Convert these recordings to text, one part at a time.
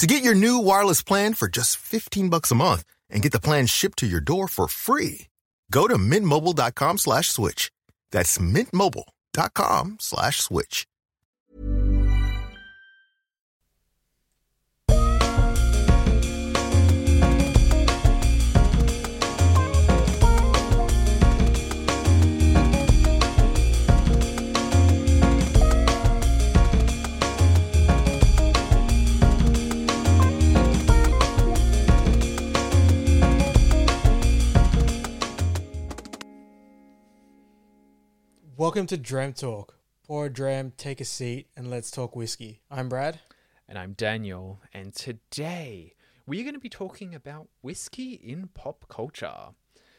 To get your new wireless plan for just 15 bucks a month and get the plan shipped to your door for free, go to mintmobile.com slash switch. That's mintmobile.com slash switch. Welcome to Dram Talk. Pour a dram, take a seat, and let's talk whiskey. I'm Brad. And I'm Daniel, and today we're going to be talking about whiskey in pop culture.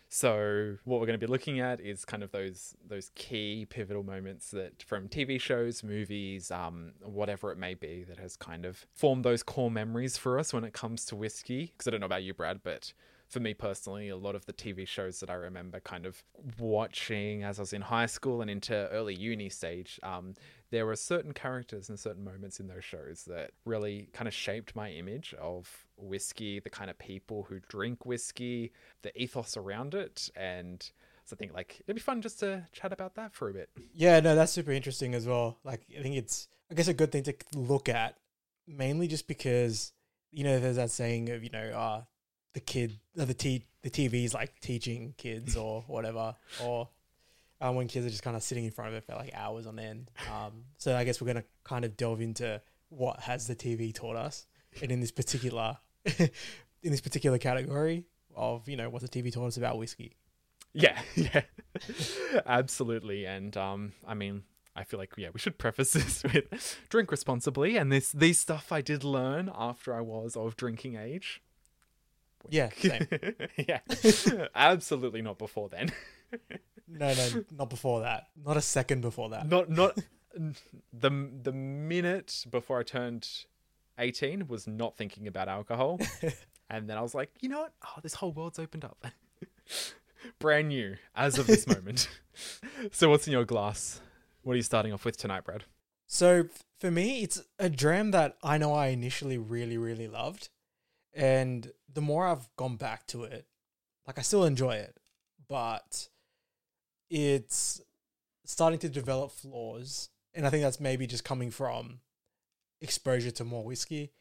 So, what we're going to be looking at is kind of those those key pivotal moments that from TV shows, movies, um, whatever it may be, that has kind of formed those core memories for us when it comes to whiskey. Because I don't know about you, Brad, but for me personally, a lot of the TV shows that I remember kind of watching as I was in high school and into early uni stage, um, there were certain characters and certain moments in those shows that really kind of shaped my image of whiskey, the kind of people who drink whiskey, the ethos around it, and so I think like it'd be fun just to chat about that for a bit. Yeah, no, that's super interesting as well. Like, I think it's, I guess, a good thing to look at, mainly just because, you know, there's that saying of, you know, uh, the kid, uh, the t the TV's like teaching kids or whatever, or um, when kids are just kind of sitting in front of it for like hours on end. Um, so I guess we're gonna kind of delve into what has the TV taught us, and in this particular, in this particular category of you know what the TV taught us about whiskey. Yeah, yeah, absolutely. And um, I mean, I feel like yeah, we should preface this with drink responsibly. And this these stuff I did learn after I was of drinking age. Yeah, same. yeah, absolutely not before then. no, no, not before that. Not a second before that. Not not the the minute before I turned eighteen was not thinking about alcohol, and then I was like, you know what? Oh, this whole world's opened up. Brand new as of this moment. so, what's in your glass? What are you starting off with tonight, Brad? So for me, it's a dram that I know I initially really, really loved. And the more I've gone back to it, like I still enjoy it, but it's starting to develop flaws. And I think that's maybe just coming from exposure to more whiskey,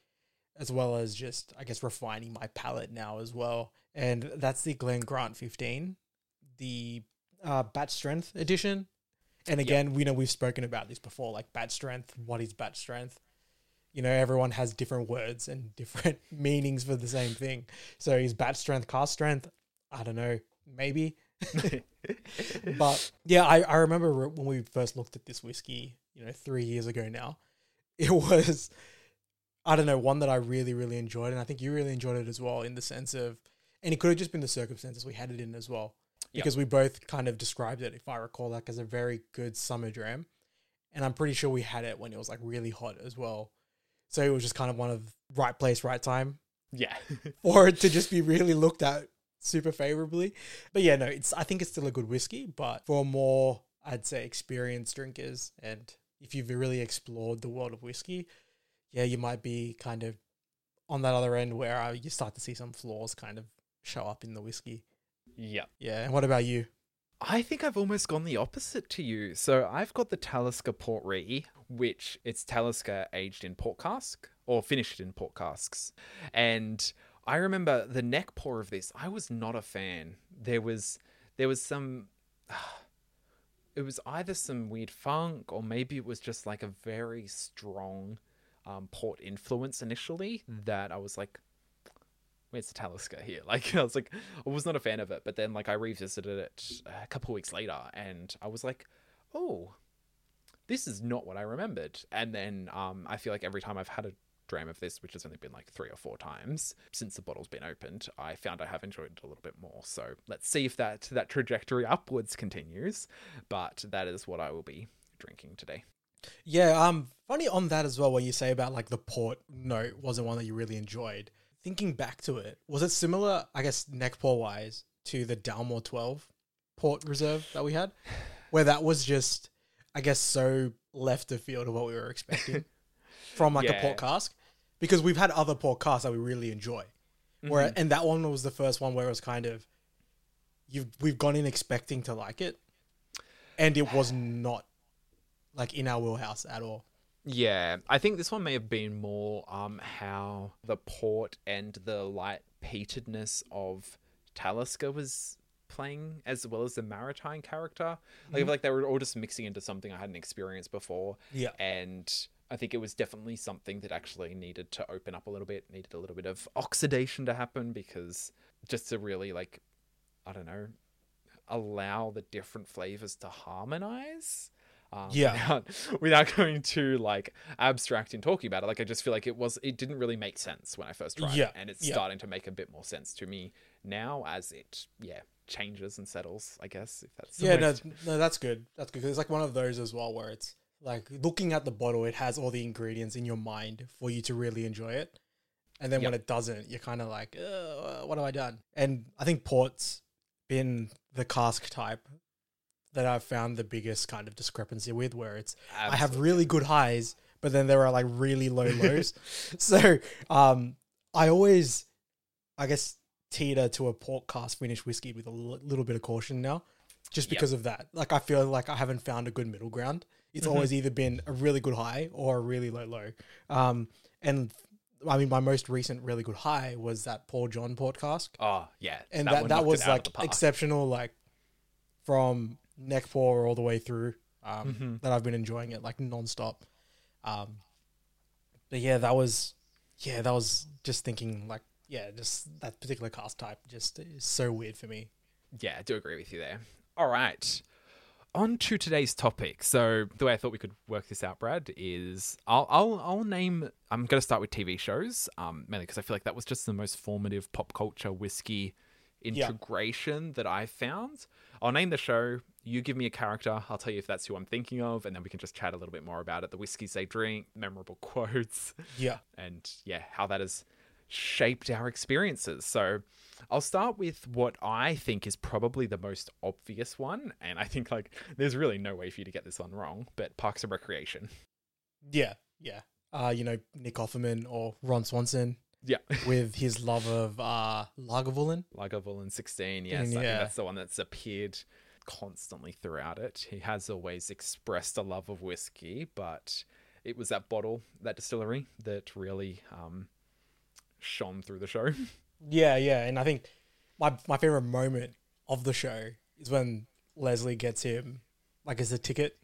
as well as just, I guess, refining my palate now as well. And that's the Glen Grant 15, the uh, batch strength edition. And again, we know we've spoken about this before, like batch strength. What is batch strength? You know, everyone has different words and different meanings for the same thing. So is batch strength cask strength? I don't know, maybe. but yeah, I, I remember when we first looked at this whiskey, you know, three years ago now, it was, I don't know, one that I really, really enjoyed. And I think you really enjoyed it as well in the sense of, and it could have just been the circumstances we had it in as well. Because we both kind of described it, if I recall, like as a very good summer dram. And I'm pretty sure we had it when it was like really hot as well. So it was just kind of one of right place, right time Yeah. for it to just be really looked at super favorably. But yeah, no, it's I think it's still a good whiskey, but for more I'd say experienced drinkers and if you've really explored the world of whiskey, yeah, you might be kind of on that other end where uh, you start to see some flaws kind of show up in the whiskey. yeah. Yeah, and what about you? I think I've almost gone the opposite to you. So I've got the Talisker Port Ruighe, which it's Talisker aged in port cask or finished in port casks. And I remember the neck pour of this. I was not a fan. There was there was some it was either some weird funk or maybe it was just like a very strong um, port influence initially that I was like, where's the Talisker here? Like I was like, I was not a fan of it, but then like I revisited it a couple weeks later, and I was like, oh, this is not what I remembered. And then um, I feel like every time I've had a dram of this, which has only been like three or four times since the bottle's been opened, I found I have enjoyed it a little bit more. So let's see if that that trajectory upwards continues. But that is what I will be drinking today. Yeah, um, funny on that as well. When you say about like the port note wasn't one that you really enjoyed. Thinking back to it, was it similar? I guess neck pour wise to the Dalmore Twelve port reserve that we had, where that was just, I guess, so left of field of what we were expecting from like a Yeah. port cask, because we've had other port casks that we really enjoy, where Mm-hmm. and that one was the first one where it was kind of, you've we've gone in expecting to like it, and it was not like in our wheelhouse at all. Yeah, I think this one may have been more um how the port and the light peatedness of Talisker was playing as well as the maritime character. Like I feel like they were all just mixing into something I hadn't experienced before. Yeah. And I think it was definitely something that actually needed to open up a little bit, needed a little bit of oxidation to happen because just to really like I don't know, allow the different flavors to harmonize. Um, Yeah. Without, without going too like abstract in talking about it, like I just feel like it was it didn't really make sense when I first tried Yeah, it, and it's yeah. starting to make a bit more sense to me now as it yeah changes and settles. I guess if that's Yeah, no, no, that's good. That's good. it's like one of those as well where it's like looking at the bottle, it has all the ingredients in your mind for you to really enjoy it. And then when it doesn't, you're kind of like, what have I done? And I think port's been the cask type that I've found the biggest kind of discrepancy with, where it's I have really good highs, but then there are like really low lows. so um, I always, I guess, teeter to a port cask finished whiskey with a l- little bit of caution now, just Yep. because of that. Like I feel like I haven't found a good middle ground. It's Mhm. always either been a really good high or a really low low. Um, and I mean, my most recent really good high was that Paul John port cask Oh yeah, and that, one that, was like exceptional like from neck pour all the way through um Mhm. that i've been enjoying it like nonstop um but yeah that was yeah that was just thinking like yeah just that particular cask type just is so weird for me Yeah, I do agree with you there. All right. On to today's topic. So the way I thought we could work this out, Brad, is I'll I'll, I'll name. I'm going to start with TV shows, um, mainly because I feel like that was just the most formative pop culture whiskey integration that I found. I'll name the show. You give me a character. I'll tell you if that's who I'm thinking of, and then we can just chat a little bit more about it. The whiskeys they drink, memorable quotes yeah and yeah, how that has shaped our experiences. So I'll start with what I think is probably the most obvious one, and I think like there's really no way for you to get this one wrong, but Parks and Recreation. yeah yeah uh you know nick offerman or ron swanson Yeah. with his love of uh lagavulin Lagavulin 16, yes. I think Yeah. that's the one that's appeared constantly throughout it. He has always expressed a love of whiskey, but it was that bottle, that distillery, that really um, shone through the show. Yeah, yeah, and I think my my favorite moment of the show is when Leslie gets him like as a ticket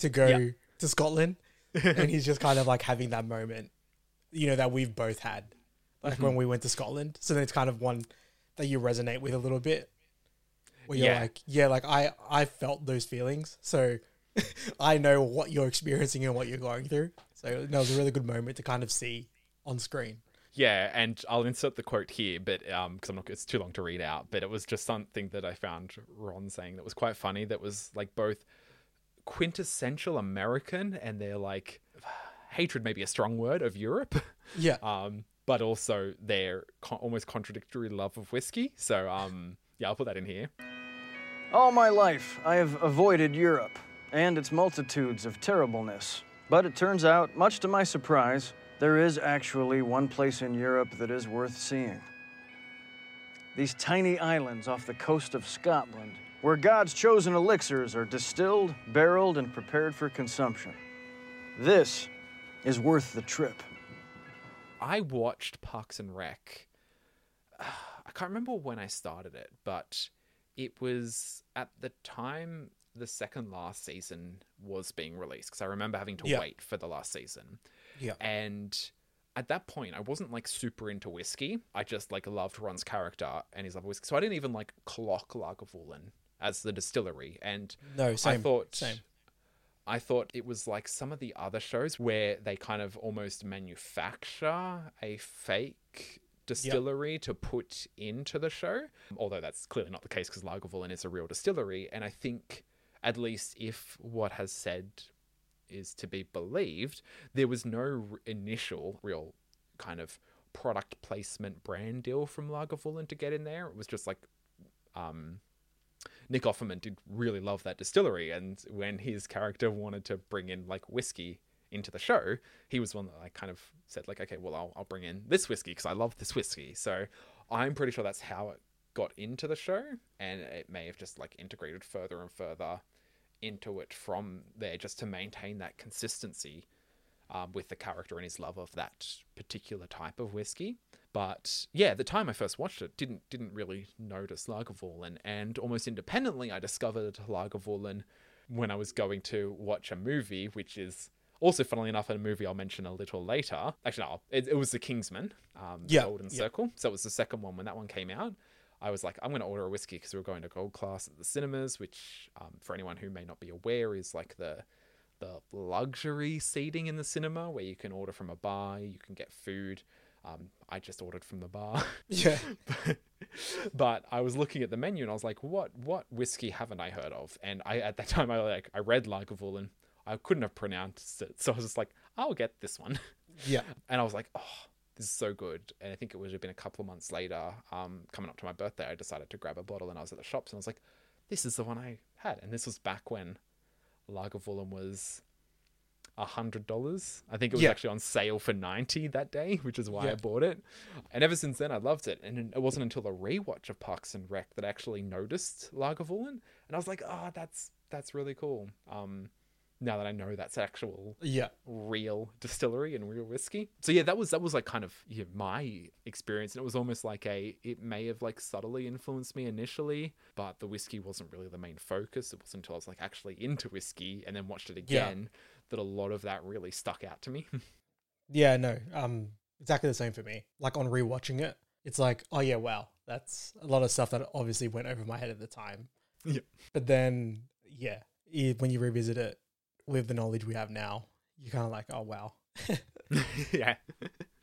to go Yeah. to Scotland, and he's just kind of like having that moment, you know, that we've both had, like Mm-hmm. when we went to Scotland. So then it's kind of one that you resonate with a little bit, where you're Yeah. like, yeah, like I I felt those feelings, so I know what you're experiencing and what you're going through. So that was a really good moment to kind of see on screen. Yeah, and I'll insert the quote here, but um, because I'm not, it's too long to read out. But it was just something that I found Ron saying that was quite funny. That was like both quintessential American, and they're like hatred, maybe a strong word of Europe, Yeah, um, but also their co- almost contradictory love of whiskey. So um, yeah, I'll put that in here. All my life, I have avoided Europe and its multitudes of terribleness. But it turns out, much to my surprise, there is actually one place in Europe that is worth seeing. These tiny islands off the coast of Scotland, where God's chosen elixirs are distilled, barreled, and prepared for consumption. This is worth the trip. I watched Parks and Rec. I can't remember when I started it, but it was at the time the second last season was being released because I remember having to Yeah. wait for the last season. yeah, And at that point, I wasn't like super into whiskey. I just like loved Ron's character and his love of whiskey. So I didn't even like clock Lagavulin as the distillery. And no, same, I thought same. I thought it was like some of the other shows where they kind of almost manufacture a fake distillery to put into the show. Although that's clearly not the case because Lagavulin is a real distillery. And I think, at least if what has said is to be believed, there was no r- initial real kind of product placement brand deal from Lagavulin to get in there. It was just like um, Nick Offerman did really love that distillery, and when his character wanted to bring in like whiskey into the show, he was one that I kind of said like, okay, well, I'll, I'll bring in this whiskey because I love this whiskey. So I'm pretty sure that's how it got into the show, and it may have just like integrated further and further into it from there just to maintain that consistency um, with the character and his love of that particular type of whiskey. But yeah, the time I first watched it, didn't didn't really notice Lagavulin, and almost independently I discovered Lagavulin when I was going to watch a movie, which is also, funnily enough, a movie I'll mention a little later. Actually, no, it, it was The Kingsman, um, Yeah, Golden yeah. Circle. So it was the second one when that one came out. I was like, I'm going to order a whiskey because we were going to Gold Class at the cinemas, which, um, for anyone who may not be aware, is like the the luxury seating in the cinema where you can order from a bar, you can get food. Um, I just ordered from the bar. Yeah. but I was looking at the menu and I was like, what what whiskey haven't I heard of? And I at that time I like I read Lagavulin. I couldn't have pronounced it, so I was just like, I'll get this one. Yeah. And I was like, oh, this is so good. And I think it would have been a couple of months later, um, coming up to my birthday, I decided to grab a bottle and I was at the shops and I was like, this is the one I had. And this was back when Lagavulin was a hundred dollars. I think it was Yeah. actually on sale for ninety that day, which is why I bought it. And ever since then, I loved it. And it wasn't until a rewatch of Parks and Rec that I actually noticed Lagavulin, and I was like, oh, that's that's really cool. Um, now that I know that's actual Yeah. real distillery and real whiskey. So yeah, that was that was like kind of yeah, my experience, and it was almost like a it may have like subtly influenced me initially, but the whiskey wasn't really the main focus. It wasn't until I was like actually into whiskey and then watched it Yeah. That a lot of that really stuck out to me. Yeah, no. Um exactly the same for me. Like on rewatching it, it's like, oh yeah, wow. That's a lot of stuff that obviously went over my head at the time. Yep. But then yeah, when you revisit it with the knowledge we have now, you're kind of like, oh wow. yeah.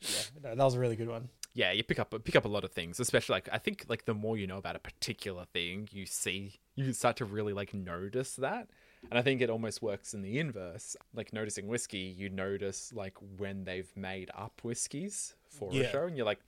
Yeah, no, that was a really good one. yeah, you pick up pick up a lot of things, especially like I think like the more you know about a particular thing, you see you start to really like notice that. And I think it almost works in the inverse. Like noticing whiskey, you notice like when they've made up whiskeys for a show, and you're like,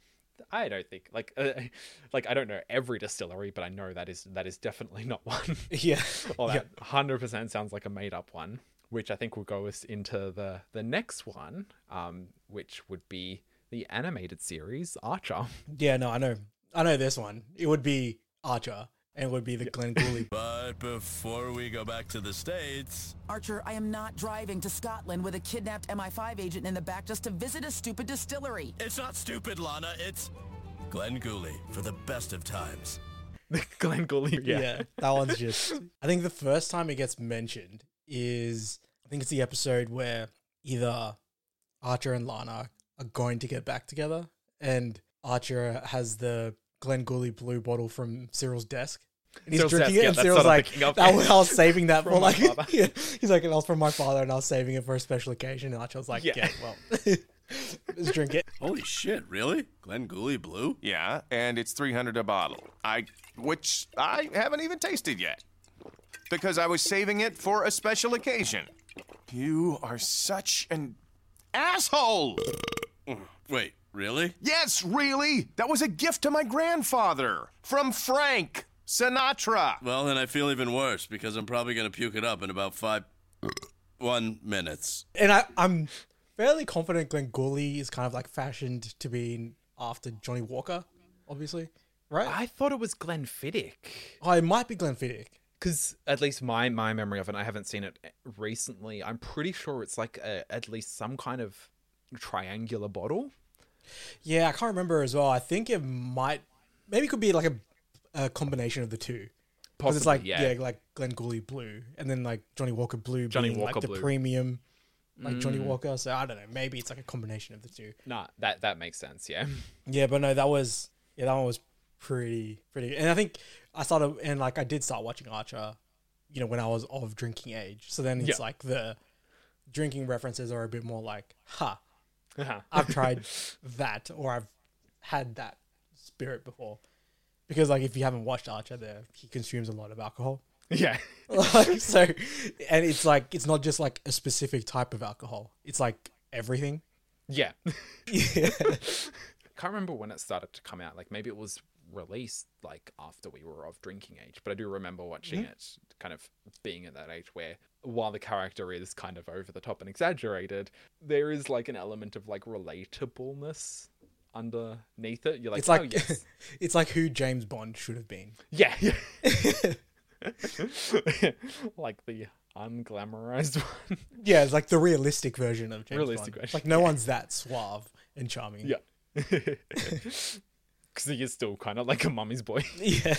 I don't think like uh, like I don't know every distillery, but I know that is that is definitely not one. Yeah. Yeah. that hundred percent sounds like a made up one, which I think will go us into the the next one, um, which would be the animated series Archer. Yeah, no, I know. I know this one. It would be Archer and it would be the Glengoolie. But before we go back to the States, Archer, I am not driving to Scotland with a kidnapped MI5 agent in the back just to visit a stupid distillery. it's not stupid, Lana. It's Glengoolie for the best of times. Glengoolie. yeah. Yeah. that one's just. I think the first time it gets mentioned is I think it's the episode where either Archer and Lana are going to get back together, and Archer has the Glengoolie blue bottle from Cyril's desk. And he's Cyril's drinking desk, it, yeah, and that's Cyril's like, that was, I was saving that for like, yeah. He's like, that was from my father, and I was saving it for a special occasion. And Archer was like, Yeah. yeah, well, let's drink it. Holy shit, really? Glengoolie Blue? Yeah, and it's 300 a bottle. I which I haven't even tasted yet. Because I was saving it for a special occasion. You are such an asshole. Wait, really? Yes, really. That was a gift to my grandfather from Frank Sinatra. Well, then I feel even worse because I'm probably gonna puke it up in about five, one minutes. And I, I'm fairly confident Glengoolie is kind of like fashioned to be after Johnnie Walker, obviously, right? I thought it was Glenfiddich. oh, it might be Glenfiddich. Because at least my my memory of it, I haven't seen it recently. I'm pretty sure it's like a, at least some kind of triangular bottle. Yeah, I can't remember as well. I think it might, maybe it could be like a, a combination of the two. Because it's like yeah. yeah. like Glengoolie blue, and then like Johnnie Walker blue, Johnny being Walker like the blue. premium, like Johnny mm. Walker. So I don't know. Maybe it's like a combination of the two. Nah, that that makes sense. Yeah. Yeah, but no, that was yeah, that one was pretty pretty. And I think I started and like I did start watching Archer you know when I was of drinking age. So then it's like the drinking references are a bit more like, "Ha, Uh-huh. I've tried that or I've had that spirit before." Because like if you haven't watched Archer, there he consumes a lot of alcohol. yeah. like, so, and it's like it's not just like a specific type of alcohol. It's like everything. Yeah. Yeah. can't remember when it started to come out. Like maybe it was released like after we were of drinking age, but I do remember watching it kind of being at that age where while the character is kind of over the top and exaggerated, there is like an element of like relatableness underneath it. You're like, it's like oh, yes. it's like who James Bond should have been. yeah, yeah. like the unglamorized one. Yeah, it's like the realistic version of James Realistic Bond. version, Like no one's that suave and charming. yeah. Because he is still kind of like a mummy's boy. yeah,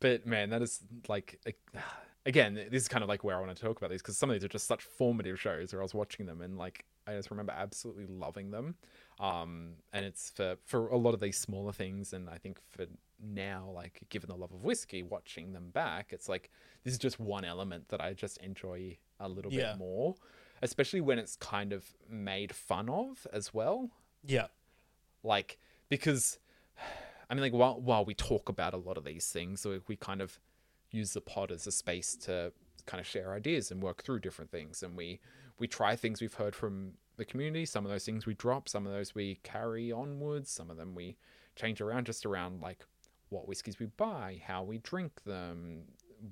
But man, that is like a- again, this is kind of like where I want to talk about these because some of these are just such formative shows where I was watching them and like I just remember absolutely loving them. Um, and it's for for a lot of these smaller things, and I think for now, like given the love of whiskey, watching them back, it's like this is just one element that I just enjoy a little Yeah. bit more, especially when it's kind of made fun of as well yeah, like because i mean like while while we talk about a lot of these things we, we kind of use the pod as a space to kind of share ideas and work through different things. And we we try things we've heard from the community. Some of those things we drop some of those we carry onwards some of them we change around just around like what whiskies we buy how we drink them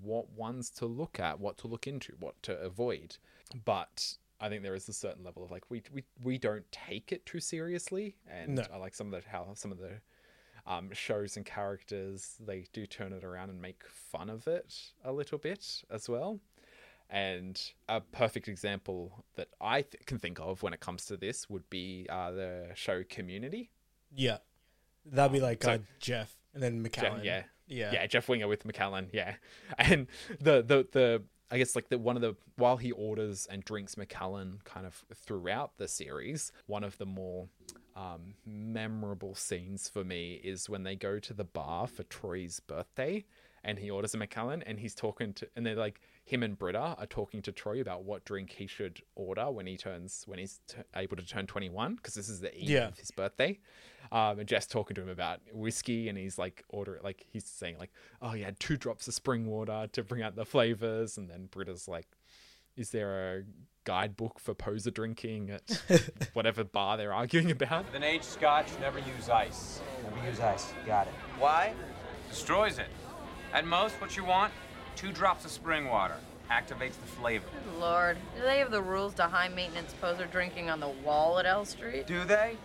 what ones to look at what to look into what to avoid. But I think there is a certain level of like we we, we don't take it too seriously, and No. I like some of the how some of the um, shows and characters they do turn it around and make fun of it a little bit as well. And a perfect example that I th- can think of when it comes to this would be uh, the show Community. yeah. That'd be like so- uh, Jeff and then Macallan. yeah, yeah, yeah, Jeff Winger with Macallan, yeah, and the the the I guess like the one of the while he orders and drinks Macallan kind of throughout the series, one of the more um, memorable scenes for me is when they go to the bar for Troy's birthday and he orders a Macallan and he's talking to and they're like him and Britta are talking to Troy about what drink he should order when he turns when he's t- able to turn 21 because this is the eve Yeah. of his birthday um, and Jess talking to him about whiskey and he's like order like he's saying like oh yeah two drops of spring water to bring out the flavors and then Britta's like is there a guidebook for poser drinking at whatever bar they're arguing about With an aged scotch, never use ice. Never use ice. Got it. Why? Destroys it. At most, what you want, two drops of spring water. Activates the flavor. Good Lord, do they have the rules to high maintenance poser drinking on the wall at L Street? Do they?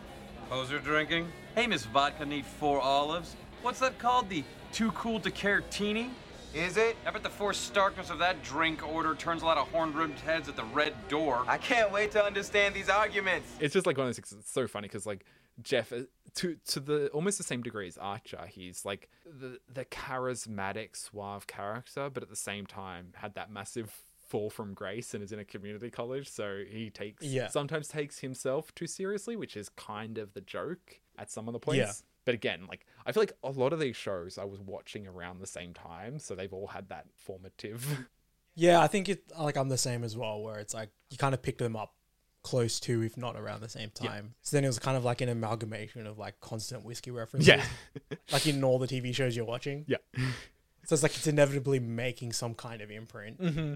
Poser drinking? Hey, Miss Vodka need four olives. What's that called? The too cool to care teeny? Is it? I bet the forced starkness of that drink order turns a lot of horn-rimmed heads at the red door. I can't wait to understand these arguments. it's just like one of those things it's so funny because like jeff uh, to to the almost the same degree as archer he's like the the charismatic suave character but at the same time had that massive fall from grace and is in a community college so he takes Yeah. sometimes takes himself too seriously which is kind of the joke at some of the points Yeah. But again like i feel like a lot of these shows i was watching around the same time so they've all had that formative Yeah, I think it like I'm the same as well, where it's like you kind of picked them up close to, if not around the same Yeah. time. So then it was kind of like an amalgamation of like constant whiskey references. yeah like in all the TV shows you're watching. yeah So it's like it's inevitably making some kind of imprint, mm-hmm.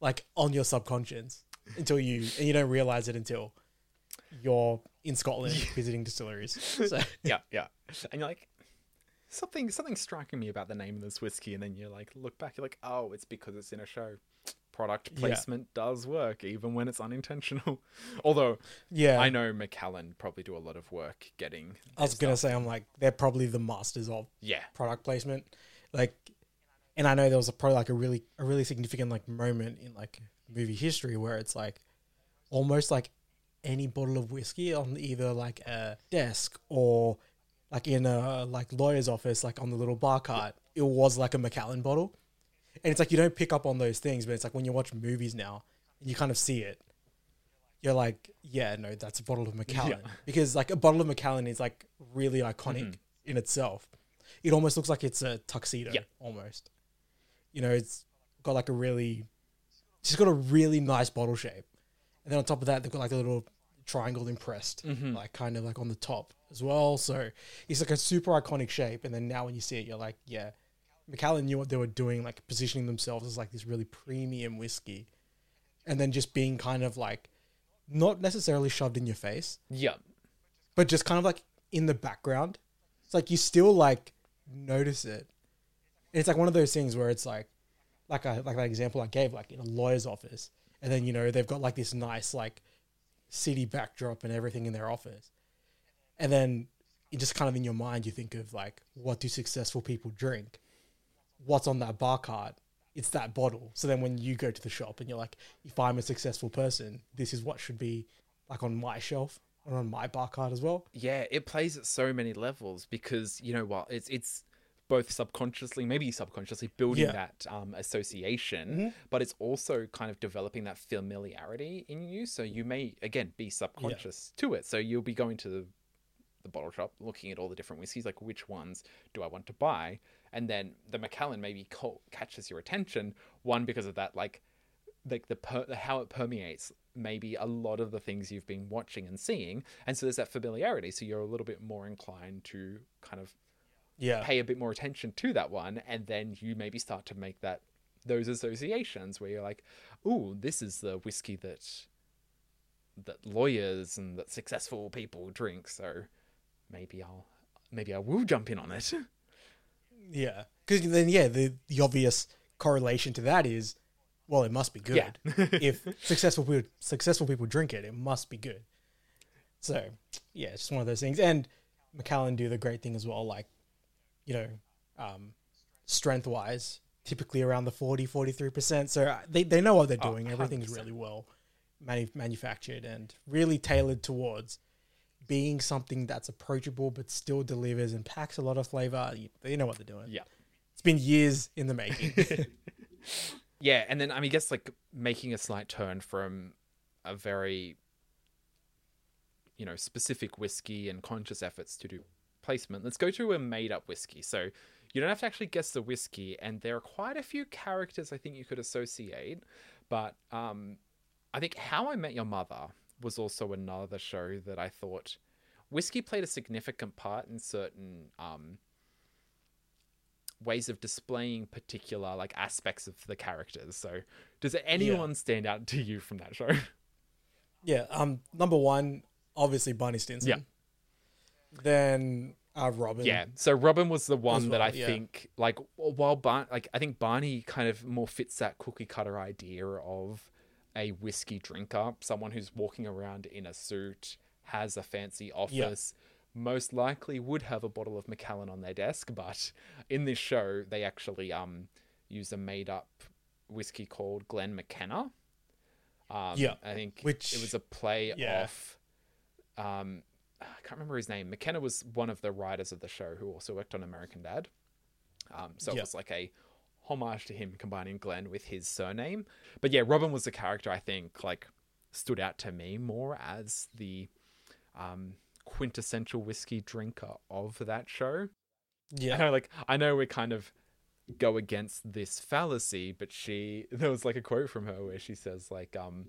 like on your subconscious, until you and you don't realize it until you're in Scotland visiting distilleries. So yeah, yeah. And you're like, something something striking me about the name of this whiskey, and then you're like look back, you're like, oh, it's because it's in a show. Product Yeah. placement does work, even when it's unintentional. Although yeah, I know Macallan probably do a lot of work getting. I was gonna say I'm like they're probably the masters of yeah, product placement like and i know there was a probably like a really a really significant like moment in like movie history where it's like almost like any bottle of whiskey on either like a desk or like in a like lawyer's office like on the little bar cart it was like a macallan bottle. And it's like you don't pick up on those things but it's like when you watch movies now and you kind of see it you're like yeah no that's a bottle of macallan. Because like a bottle of macallan is like really iconic mm-hmm. in itself. It almost looks like it's a tuxedo Yeah. almost. You know it's got like a really, she's got a really nice bottle shape, and then on top of that they've got like a little triangle impressed, Mhm. like kind of like on the top as well. So it's like a super iconic shape, and then now when you see it, you're like, yeah, Macallan knew what they were doing, like positioning themselves as like this really premium whiskey, and then just being kind of like not necessarily shoved in your face, Yeah. but just kind of like in the background. It's like you still like notice it. And it's like one of those things where it's like, like I like that example I gave, like in a lawyer's office, and then you know they've got like this nice like city backdrop and everything in their office, and then it just kind of in your mind you think of like what do successful people drink, what's on that bar cart. It's that bottle. So then when you go to the shop and you're like, if I'm a successful person, this is what should be like on my shelf or on my bar cart as well. Yeah, it plays at so many levels because you know what, it's it's both subconsciously, maybe subconsciously building Yeah. that um, association, Mhm. but it's also kind of developing that familiarity in you. So you may again be subconscious to it. So you'll be going to the, the bottle shop, looking at all the different whiskeys, like which ones do I want to buy, and then the Macallan maybe co- catches your attention. One because of that, like like the per- how it permeates maybe a lot of the things you've been watching and seeing and so there's that familiarity so you're a little bit more inclined to kind of Yeah. pay a bit more attention to that one and then you maybe start to make that those associations where you're like "Oh, this is the whiskey that that lawyers and that successful people drink so maybe I'll maybe I will jump in on it Yeah, because then yeah, the the obvious correlation to that is, well, it must be good. Yeah. if successful people successful people drink it, it must be good. So yeah, it's just one of those things. And Macallan do the great thing as well, like you know, um, strength wise, typically around the 40 43 percent. So uh, they they know what they're Oh, doing. Everything's really well manu- manufactured and really tailored towards being something that's approachable but still delivers and packs a lot of flavor. They know what they're doing. Yeah. It's been years in the making. Yeah, and then I mean, I guess like making a slight turn from a very, you know, specific whiskey and conscious efforts to do placement. Let's go to a made-up whiskey. So you don't have to actually guess the whiskey, and there are quite a few characters I think you could associate. But um, I think How I Met Your Mother was also another show that I thought whiskey played a significant part in certain um, ways of displaying particular like aspects of the characters. So, does anyone stand out to you from that show? yeah. Um. Number one, obviously Barney Stinson. Yeah. Then uh, Robin. yeah. So Robin was the one that I yeah. think like while Bar- like I think Barney kind of more fits that cookie cutter idea of a whiskey drinker, someone who's walking around in a suit, has a fancy office. Most likely would have a bottle of Macallan on their desk, but in this show they actually um use a made up whiskey called Glen McKenna. Um, Yeah, I think which- it was a play yeah. off. Um, I can't remember his name. McKenna was one of the writers of the show who also worked on American Dad. Um, so it was like a homage to him combining Glenn with his surname. But yeah, Robin was the character I think like stood out to me more as the um, quintessential whiskey drinker of that show. Yeah. I know, like I know we kind of go against this fallacy, but she there was like a quote from her where she says like um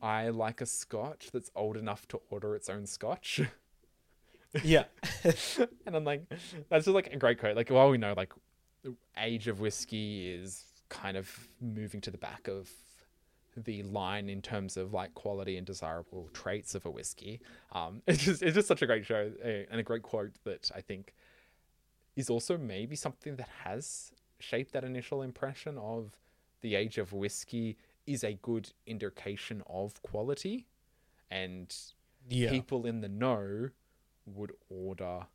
I like a scotch that's old enough to order its own scotch. Yeah. and I'm like, that's just like a great quote. Like, while we know like the age of whiskey is kind of moving to the back of the line in terms of like quality and desirable traits of a whiskey. Um, it's just it's just such a great show eh, and a great quote that I think is also maybe something that has shaped that initial impression of the age of whiskey is a good indication of quality and Yeah. people in the know would order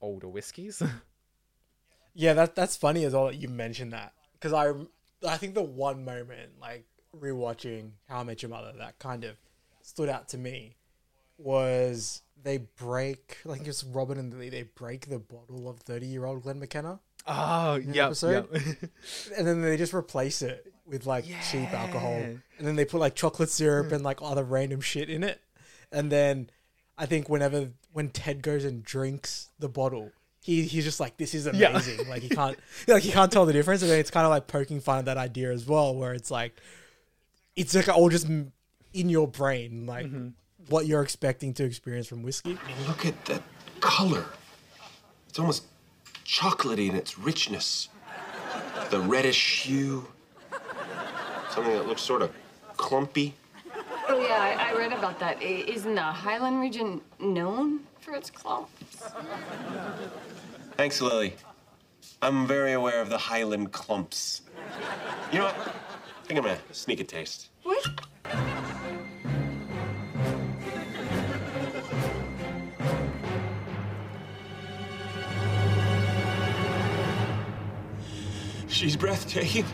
older whiskies. Yeah, that that's funny as well that you mentioned that because I I think the one moment like rewatching How I Met Your Mother that kind of stood out to me was they break like it's Robin and Lee they break the bottle of thirty year old Glen McKenna. Oh, yeah, yep. and then they just replace it with like cheap alcohol, and then they put like chocolate syrup and like other random shit in it, and then I think whenever when Ted goes and drinks the bottle, he he's just like this is Yeah. amazing. like he can't like he can't tell the difference, and then it's kind of like poking fun at that idea as well, where it's like it's like all just in your brain, like Mm-hmm. what you're expecting to experience from whiskey. Look at that color. It's almost chocolatey in its richness. The reddish hue. Something that looks sort of clumpy. Oh, yeah, I, I read about that. Isn't the Highland region known for its clumps? Thanks, Lily. I'm very aware of the Highland clumps. You know what? I think I'm gonna sneak a taste. What? She's breathtaking.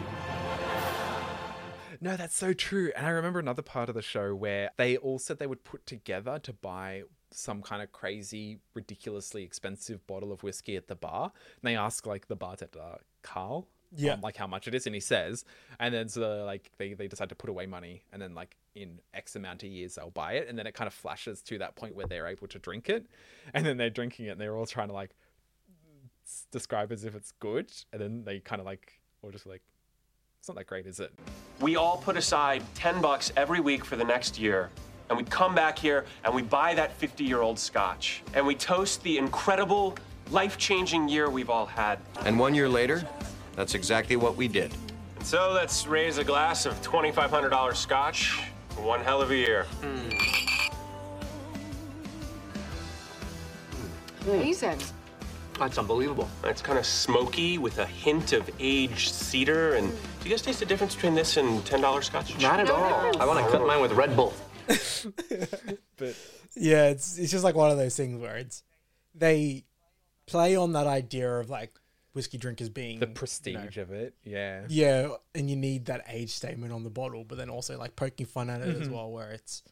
No, that's so true. And I remember another part of the show where they all said they would put together to buy some kind of crazy, ridiculously expensive bottle of whiskey at the bar. And they ask like the bartender, Carl, Yeah. um, like how much it is, and he says, and then so like they they decide to put away money, and then like in X amount of years they'll buy it, and then it kind of flashes to that point where they're able to drink it, and then they're drinking it, and they're all trying to like s- describe as if it's good, and then they kind of like or just like it's not that great, is it? We all put aside 10 bucks every week for the next year, and we come back here and we buy that 50 year old scotch. And we toast the incredible, life changing year we've all had. And one year later, that's exactly what we did. And so let's raise a glass of $2,500 scotch for one hell of a year. Hmm. Hmm. Amazing. That's unbelievable. It's kind of smoky with a hint of aged cedar. And do you guys taste the difference between this and $10 scotch? Not at all. I want to cut mine with Red Bull. But Yeah, it's it's just like one of those things where it's they play on that idea of like whiskey drinkers being the prestige of it, yeah. Yeah, and you need that age statement on the bottle, but then also like poking fun at it as Mhm. well, where it's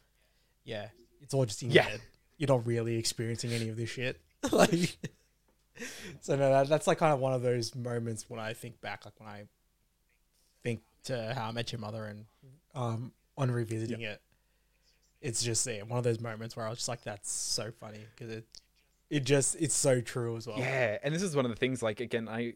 yeah, it's all just in Yeah. your head. You're not really experiencing any of this shit. like, so no, that, that's like kind of one of those moments when I think back, like when I think to How I Met Your Mother and um on revisiting it, it's just yeah, one of those moments where I was just like, that's so funny because it it just it's so true as well. Yeah, and this is one of the things. Like again, I,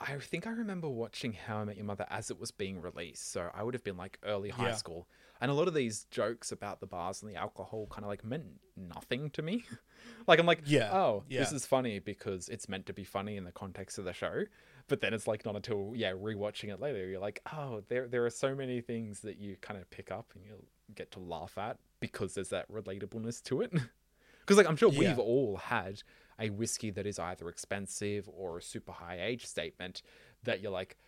I think I remember watching How I Met Your Mother as it was being released. So I would have been like early high Yeah. school, and a lot of these jokes about the bars and the alcohol kind of like meant nothing to me. like I'm like, Yeah, oh, this is funny because it's meant to be funny in the context of the show. But then it's like not until yeah, rewatching it later, you're like, oh, there there are so many things that you kind of pick up and you get to laugh at because there's that relatableness to it. Because like I'm sure Yeah. we've all had a whiskey that is either expensive or a super high age statement that you're like,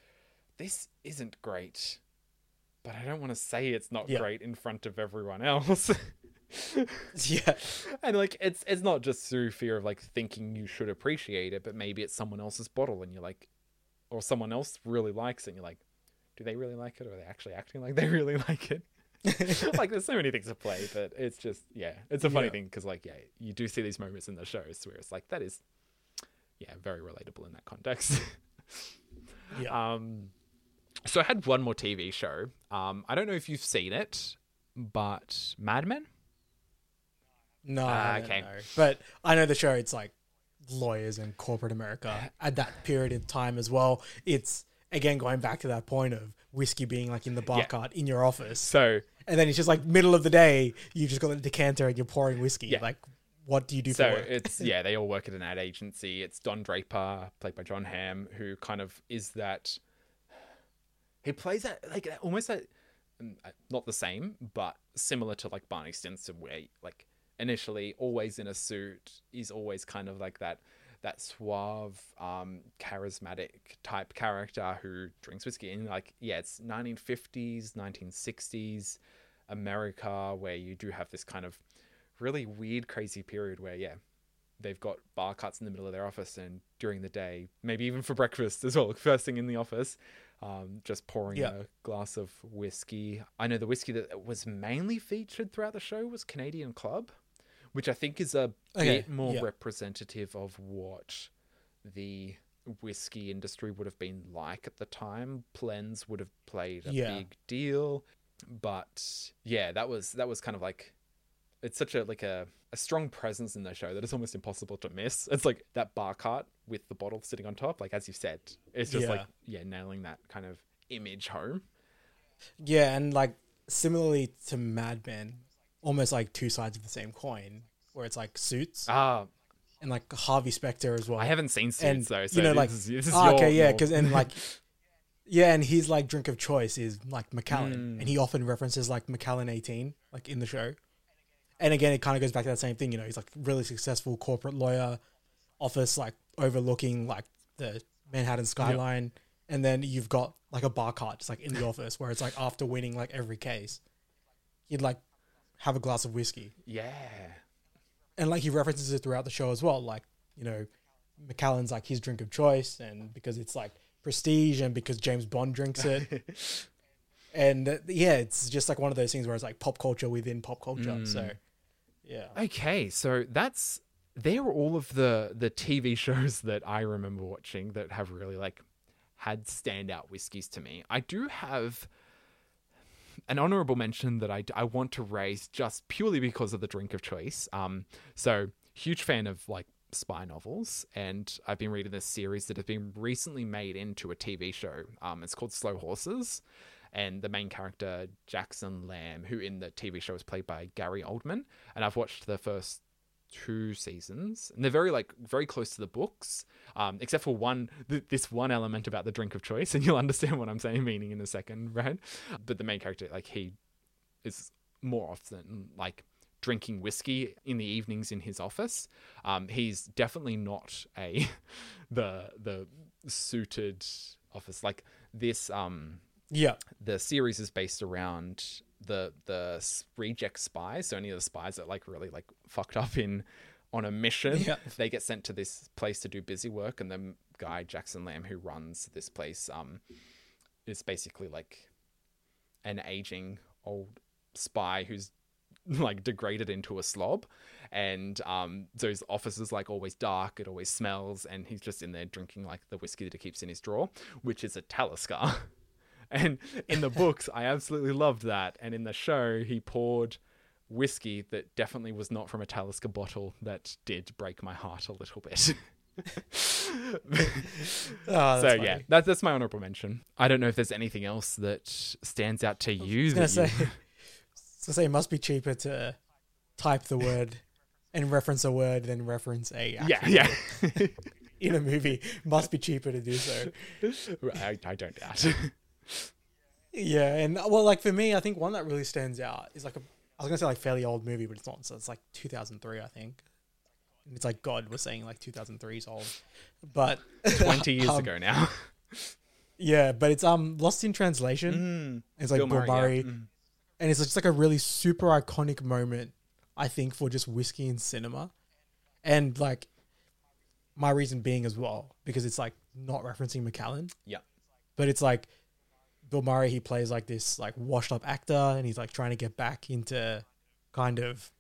this isn't great, but I don't want to say it's not Yeah. great in front of everyone else. yeah, and like it's it's not just through fear of like thinking you should appreciate it, but maybe it's someone else's bottle and you're like, or someone else really likes it. and You're like, do they really like it, or are they actually acting like they really like it? like there's so many things to play, but it's just yeah, it's a funny Yeah. thing because like yeah, you do see these moments in the shows where it's like that is yeah very relatable in that context. Yeah. Um, so I had one more TV show. Um, I don't know if you've seen it, but Mad Men. No, I okay. know. But I know the show. It's like lawyers and corporate America at that period in time as well. It's again going back to that point of whiskey being like in the bar Yeah. cart in your office. So and then it's just like middle of the day. you've just got a decanter and you're pouring whiskey. Yeah. Like, what do you do so it's yeah, they all work at an ad agency. It's Don Draper, played by Jon Hamm, who kind of is that. He plays that like almost that, mm, uh, not the same, but similar to like Barney Stinson, where like initially always in a suit, he's always kind of like that that suave, um, charismatic type character who drinks whiskey. And like, yeah, it's 1950s, 1960s America, where you do have this kind of really weird, crazy period where, yeah, they've got bar cuts in the middle of their office and during the day, maybe even for breakfast as well, first thing in the office, um, just pouring Yeah. a glass of whiskey. I know the whiskey that was mainly featured throughout the show was Canadian Club, which I think is a Okay, bit more yeah. representative of what the whiskey industry would have been like at the time. Blends would have played a Yeah. big deal, but yeah, that was that was kind of like it's such a like a, a strong presence in the show that it's almost impossible to miss. It's like that bar cart with the bottle sitting on top, like as you said, it's just like Yeah. yeah, nailing that kind of image home. Yeah, and like similarly to Mad Men, almost like two sides of the same coin, where it's like Suits. Ah. And like Harvey Specter as well. I haven't seen Suits, and, though, so you know, this like is- this is ah, your- okay, yeah, because and like yeah, and his like drink of choice is like Macallan, Mm. and he often references like Macallan eighteen, like in the show. And again, it kind of goes back to that same thing. You know, he's like really successful corporate lawyer, office like overlooking like the Manhattan skyline, and then you've got like a bar cart just like in the office where it's like after winning like every case, he'd like have a glass of whiskey. Yeah. And like he references it throughout the show as well. Like, you know, Macallan's like his drink of choice and because it's like prestige and because James Bond drinks it. and uh, yeah, it's just like one of those things where it's like pop culture within pop culture. So Mm. Yeah. Okay, so that's they were all of the the TV shows that I remember watching that have really like had standout whiskies to me. I do have an honorable mention that I, I want to raise just purely because of the drink of choice. Um, so huge fan of like spy novels, and I've been reading this series that has been recently made into a TV show. Um, it's called Slow Horses, and the main character Jackson Lamb, who in the TV show is played by Gary Oldman, and I've watched the first two seasons and they're very like very close to the books um except for one th- this one element about the drink of choice and you'll understand what i'm saying meaning in a second right? But the main character like he is more often like drinking whiskey in the evenings in his office. Um he's definitely not a the the suited office. Like this um Yeah. the series is based around the the reject spies so any of the spies that like really like fucked up in on a mission Yeah. they get sent to this place to do busy work and the guy jackson lamb who runs this place um is basically like an aging old spy who's like degraded into a slob and um so his office is like always dark it always smells and he's just in there drinking like the whiskey that he keeps in his drawer which is a talisker and in the books i absolutely loved that and in the show he poured whiskey that definitely was not from a talisker bottle that did break my heart a little bit Oh, so that's yeah that's, that's my honorable mention i don't know if there's anything else that stands out to you I was gonna say, you- I was gonna say it must be cheaper to type the word and reference a word than reference a Yeah, yeah. in a movie. Must be cheaper to do so. I, I don't doubt Yeah, and well, like for me, I think one that really stands out is like a I was gonna say like fairly old movie, but it's not. So it's like 2003, I think. And it's like God was saying like 2003 is old, but 20 years um, ago now Yeah, but it's um Lost in Translation. It's like Bill Bill Murray, Murray, yeah. Mm. and it's just like a really super iconic moment, I think, for just whiskey and cinema, and like my reason being as well because it's like not referencing Macallan. Yeah. but it's like Bill Murray. He plays like this like washed up actor, and he's like trying to get back into kind of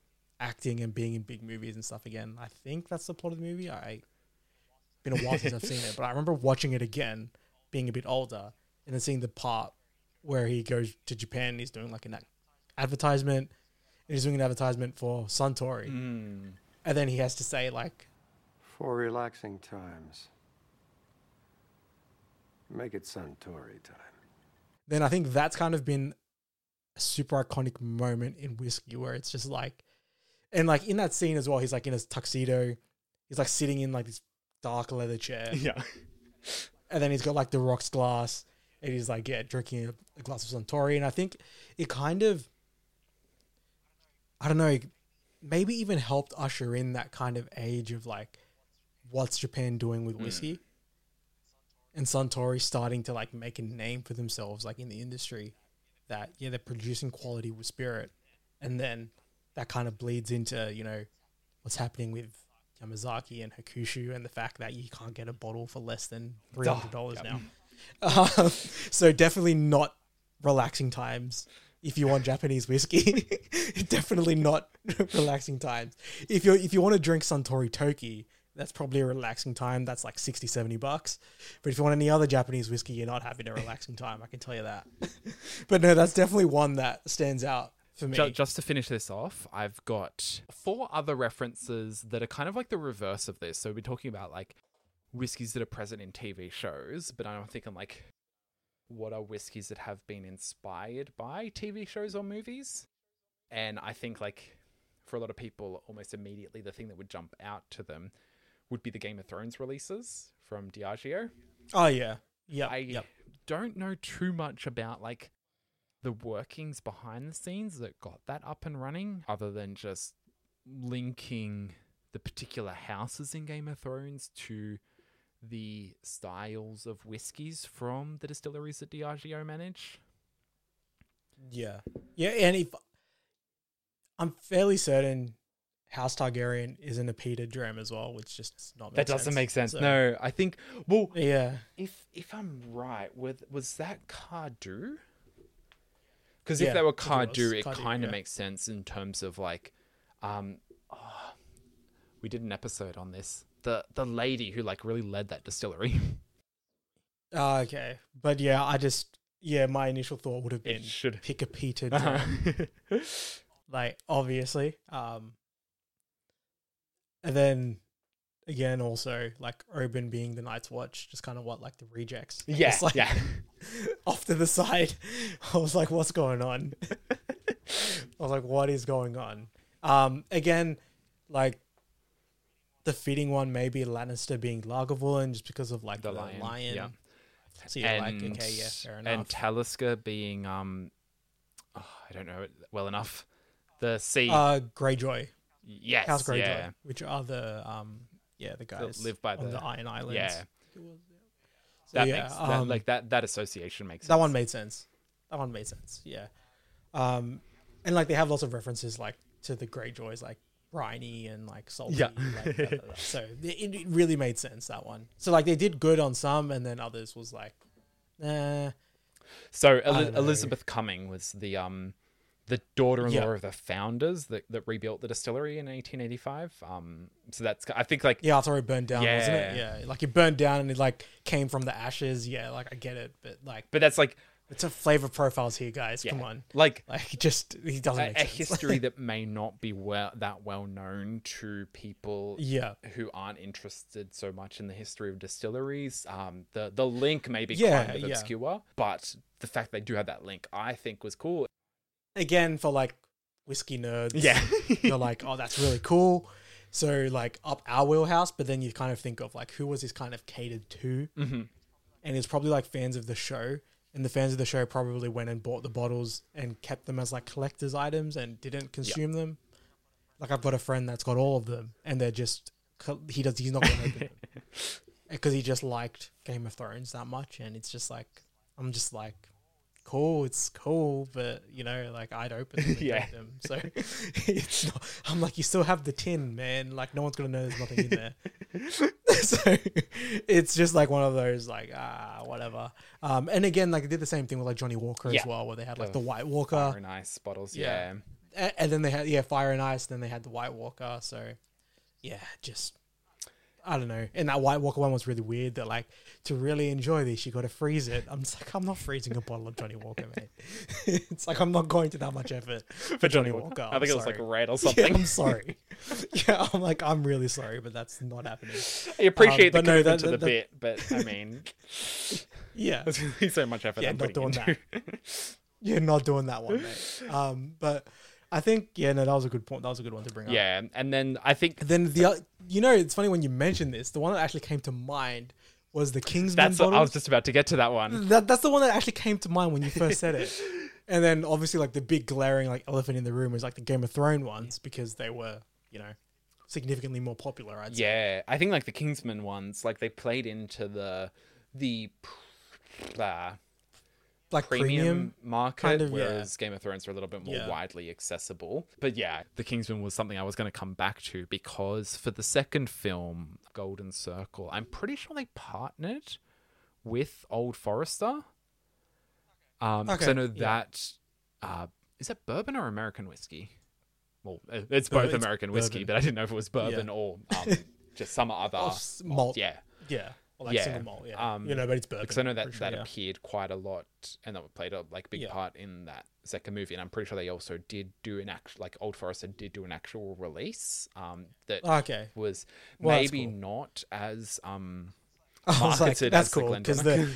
acting and being in big movies and stuff again. I think that's the plot of the movie. I been a while since I've seen it, but I remember watching it again, being a bit older, and then seeing the part where he goes to Japan and he's doing like an advertisement, and he's doing an advertisement for Suntory, Mm. and then he has to say like, For relaxing times. Make it Suntory time. Then I think that's kind of been a super iconic moment in whiskey where it's just like, and like in that scene as well, he's like in his tuxedo, he's like sitting in like this dark leather chair, Yeah. and then he's got like the rocks glass, and he's like yeah drinking a, glass of Suntory, and I think it kind of, I don't know, maybe even helped usher in that kind of age of like, what's Japan doing with mm. whiskey, and Suntory starting to like make a name for themselves like in the industry, that yeah they're producing quality with spirit, and then that kind of bleeds into you know what's happening with Yamazaki and Hakushu and the fact that you can't get a bottle for less than three hundred dollars yep. now. Um, so definitely not relaxing times if you want Japanese whiskey. definitely not relaxing times. If you if you want to drink Suntory Toki, that's probably a relaxing time. That's like 60, 70 bucks. But if you want any other Japanese whiskey, you're not having a relaxing time. I can tell you that. but no, that's definitely one that stands out For me. Ju- just to finish this off, I've got four other references that are kind of like the reverse of this. So we're talking about like whiskeys that are present in TV shows, but I'm thinking like, what are whiskeys that have been inspired by TV shows or movies? And I think like for a lot of people, almost immediately the thing that would jump out to them would be the Game of Thrones releases from Diageo. Oh yeah. Yeah. I yep. don't know too much about like the workings behind the scenes that got that up and running, other than just linking the particular houses in Game of Thrones to the styles of whiskies from the distilleries that Diageo manage. Yeah. Yeah, and if I'm fairly certain House Targaryen isn't a peated dram as well, which just does not That doesn't sense. make sense. So- No, I think well, Yeah. If if I'm right, with was that Cardhu? Because Yeah, if they were think it Cardhu, it kind of yeah. makes sense in terms of like, um, oh, we did an episode on this. The the lady who like really led that distillery. Ah, okay. But yeah, I just yeah, my initial thought would have been should- pick a Peter. Dram. like obviously. Um and then again also like Oban being the Night's Watch, just kind of what like the rejects. Yeah, like, yeah. off to the side. I was like, what's going on? I was like, what is going on? Um again, like the fitting one maybe Lannister being Lagavulin just because of like the, lion. lion, yeah. So you're like, okay, yeah, fair enough. And Talisker being um, oh, I don't know it well enough. The sea. Uh, Greyjoy. Yes, House Greyjoy, yeah. which are the um, yeah, the guys live by on the, the Iron Islands. Yeah. So, that yeah, makes that, um, like that that association makes that sense. one made sense. That one made sense. Yeah. Um, and like they have lots of references like to the Greyjoys, like briny and like salty. Yeah. like, da, da, da. So it, it really made sense that one. So like they did good on some, and then others was like, nah. So I Eli- don't know. Elizabeth Cumming was the um the daughter-in-law Yeah. of the founders that, that rebuilt the distillery in 1885. Um, so that's I think like Yeah, after it burned down, wasn't it? Yeah. Yeah, like it burned down and it like came from the ashes. Yeah, like I get it, but like, but that's like it's a flavor profiles here, guys. Yeah. Come on, like like just he doesn't a, make a history that may not be well that well known to people Yeah. who aren't interested so much in the history of distilleries. Um, the the link may be Yeah, kind of yeah. obscure, but the fact they do have that link, I think, was cool. Again, for like whiskey nerds, Yeah. you're like, oh, that's really cool. So like up our wheelhouse, but then you kind of think of like who was this kind of catered to, Mhm. and it's probably like fans of the show. And the fans of the show probably went and bought the bottles and kept them as like collector's items and didn't consume them. Like I've got a friend that's got all of them, and they're just he does he's not going to open them because he just liked Game of Thrones that much, and it's just like I'm just like, cool, it's cool, but you know, like I'd open them, and Yeah. them, so it's not. I'm like, you still have the tin, man. Like no one's gonna know there's nothing in there. so it's just like one of those like ah whatever. Um, and again, like they did the same thing with like Johnnie Walker Yeah. as well, where they had like The the White Walker. Fire and ice bottles, yeah. A- And then they had yeah Fire and Ice. Then they had the White Walker. So yeah, just I don't know. And that White Walker one was really weird. That like to really enjoy this, you got to freeze it. I'm just like I'm not freezing a bottle of Johnnie Walker, mate. it's like I'm not going to that much effort For Johnnie Walker. I I'm think it was, like, red or Yeah, something. I'm sorry. yeah, I'm like I'm really sorry, but that's not happening. I appreciate Um, the no, that- to the bit, but I mean, Yeah. there's really so much effort Yeah, I'm not doing into. that. You're not doing that one, mate. Um, but I think yeah, no, that was a good point. That was a good one to bring up. Yeah, and then I think Then the oth- you know it's funny when you mentioned this. The one that actually came to mind was the Kingsman. that's what, I was just about to get to that one. That, that's the one that actually came to mind when you first said it. And then obviously like the big glaring like elephant in the room is like the Game of Thrones ones because they were you know significantly more popular. I'd say. Yeah, I think like the Kingsman ones, like they played into the the uh, Like premium, premium market, kind of, yeah. whereas Game of Thrones are a little bit more Yeah. widely accessible. But yeah, the Kingsman was something I was going to come back to because for the second film, Golden Circle, I'm pretty sure they partnered with Old Forester. Um, 'cause I Okay, know yeah. that uh, is that bourbon or American whiskey? Well, it's both it's American whiskey, but I didn't know if it was bourbon Yeah. or um, just some other malt. Yeah, Yeah. Or like single malt, yeah. Um, You know, but it's bourbon, because I know that sure, that yeah. appeared quite a lot, and that played a like big Yeah. part in that second movie, and I'm pretty sure they also did do an actual like Old Forester did do an actual release um, that Okay. was Well, maybe cool. not as um was like, marketed that's as cool because the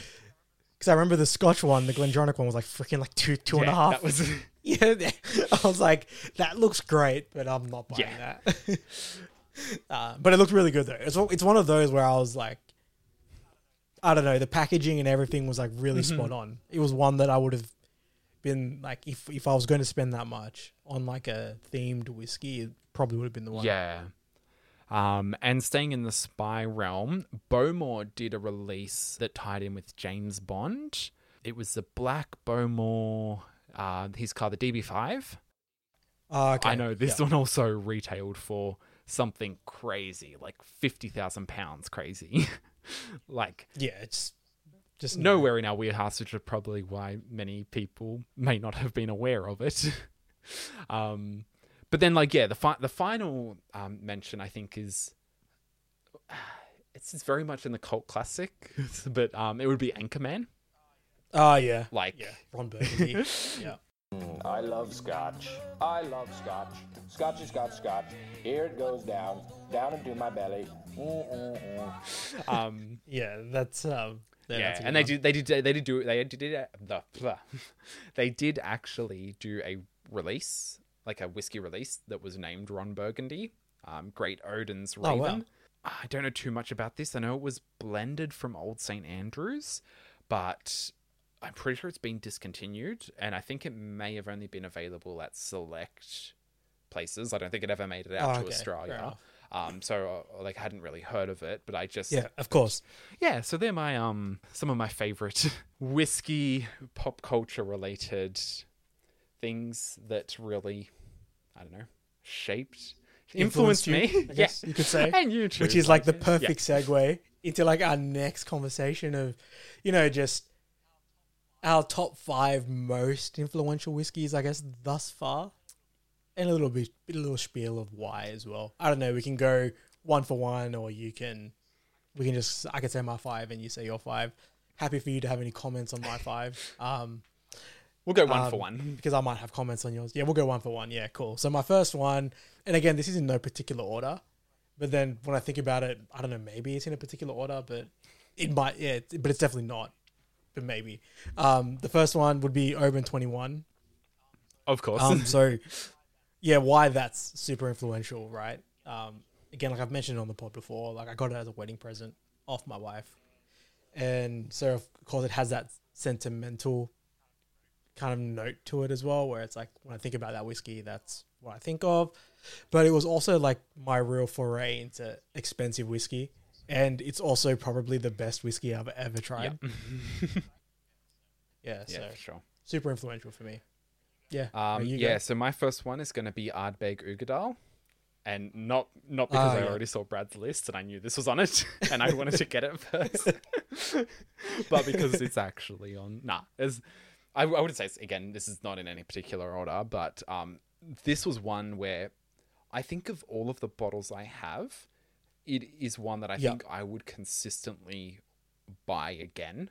because I remember the Scotch one, the Glendronach one was like freaking like two two and a Yeah, half. that was- yeah. I was like, that looks great, but I'm not buying Yeah. that. uh, but it looked really good though. It's it's one of those where I was like, I don't know, the packaging and everything was like really Mhm. spot on. It was one that I would have been like if if I was going to spend that much on like a themed whiskey, it probably would have been the one. Yeah. Um, and staying in the spy realm, Bowmore did a release that tied in with James Bond. It was the Black Bowmore, uh, his car, the DB5. Ah, okay. I know this Yeah. one also retailed for something crazy, like fifty thousand pounds crazy. like Yeah, it's just nowhere in our wheelhouse, which is probably why many people may not have been aware of it. um, but then, like, yeah, the fi- the final um, mention I think is it's, it's very much in the cult classic, but um, it would be Anchorman. Oh yeah, like yeah, Ron Burgundy. yeah. I love scotch. I love scotch. Scotchy, scotch, scotch. Here it goes down, down into my belly. Mm-mm-mm. Um, yeah, that's um, yeah, yeah, that's and they did they did they did do they did the blah. they did actually do a release like a whiskey release that was named Ron Burgundy, um, Great Odin's Oh, Raven. wow. I don't know too much about this. I know it was blended from Old St Andrews, but I'm pretty sure it's been discontinued, and I think it may have only been available at select places. I don't think it ever made it out Oh, to okay, Australia. Um, so uh, like I hadn't really heard of it, but I just Yeah, of course. yeah, so they're my um some of my favorite whiskey pop culture related things that really I don't know shaped influenced, you, me. Guess yeah. you could say, and you too, which is like the yeah. perfect segue into like our next conversation of, you know, just our top five most influential whiskeys, I guess, thus far, and a little bit, a little spiel of why as well. I don't know. We can go one for one, or you can, we can just, I can say my five and you say your five. Happy for you to have any comments on my five. Um, We'll go one for um, one. because I might have comments on yours. Yeah, we'll go one for one. Yeah, cool. So my first one, and again, this is in no particular order, but then when I think about it, I don't know, maybe it's in a particular order, but it might, yeah, but it's definitely not. Maybe. Um, the first one would be Oban Twenty One. Of course. Um, so, yeah, why that's super influential, right? Um, again, like I've mentioned on the pod before, like I got it as a wedding present off my wife, and so of course it has that sentimental kind of note to it as well, where it's like when I think about that whiskey, that's what I think of. But it was also like my real foray into expensive whiskey, and it's also probably the best whiskey I've ever tried. yeah, so Yeah, for sure. super influential for me. Yeah, Um, yeah, go. so my first one is going to be Ardbeg Uigeadail. And not not Ah, because I yeah. already saw Brad's list and I knew this was on it and I wanted to get it first, but because it's actually on. Nah, as I, I wouldn't say it's, again. This is not in any particular order, but um, this was one where I think of all of the bottles I have, it is one that I Yeah. think I would consistently buy again.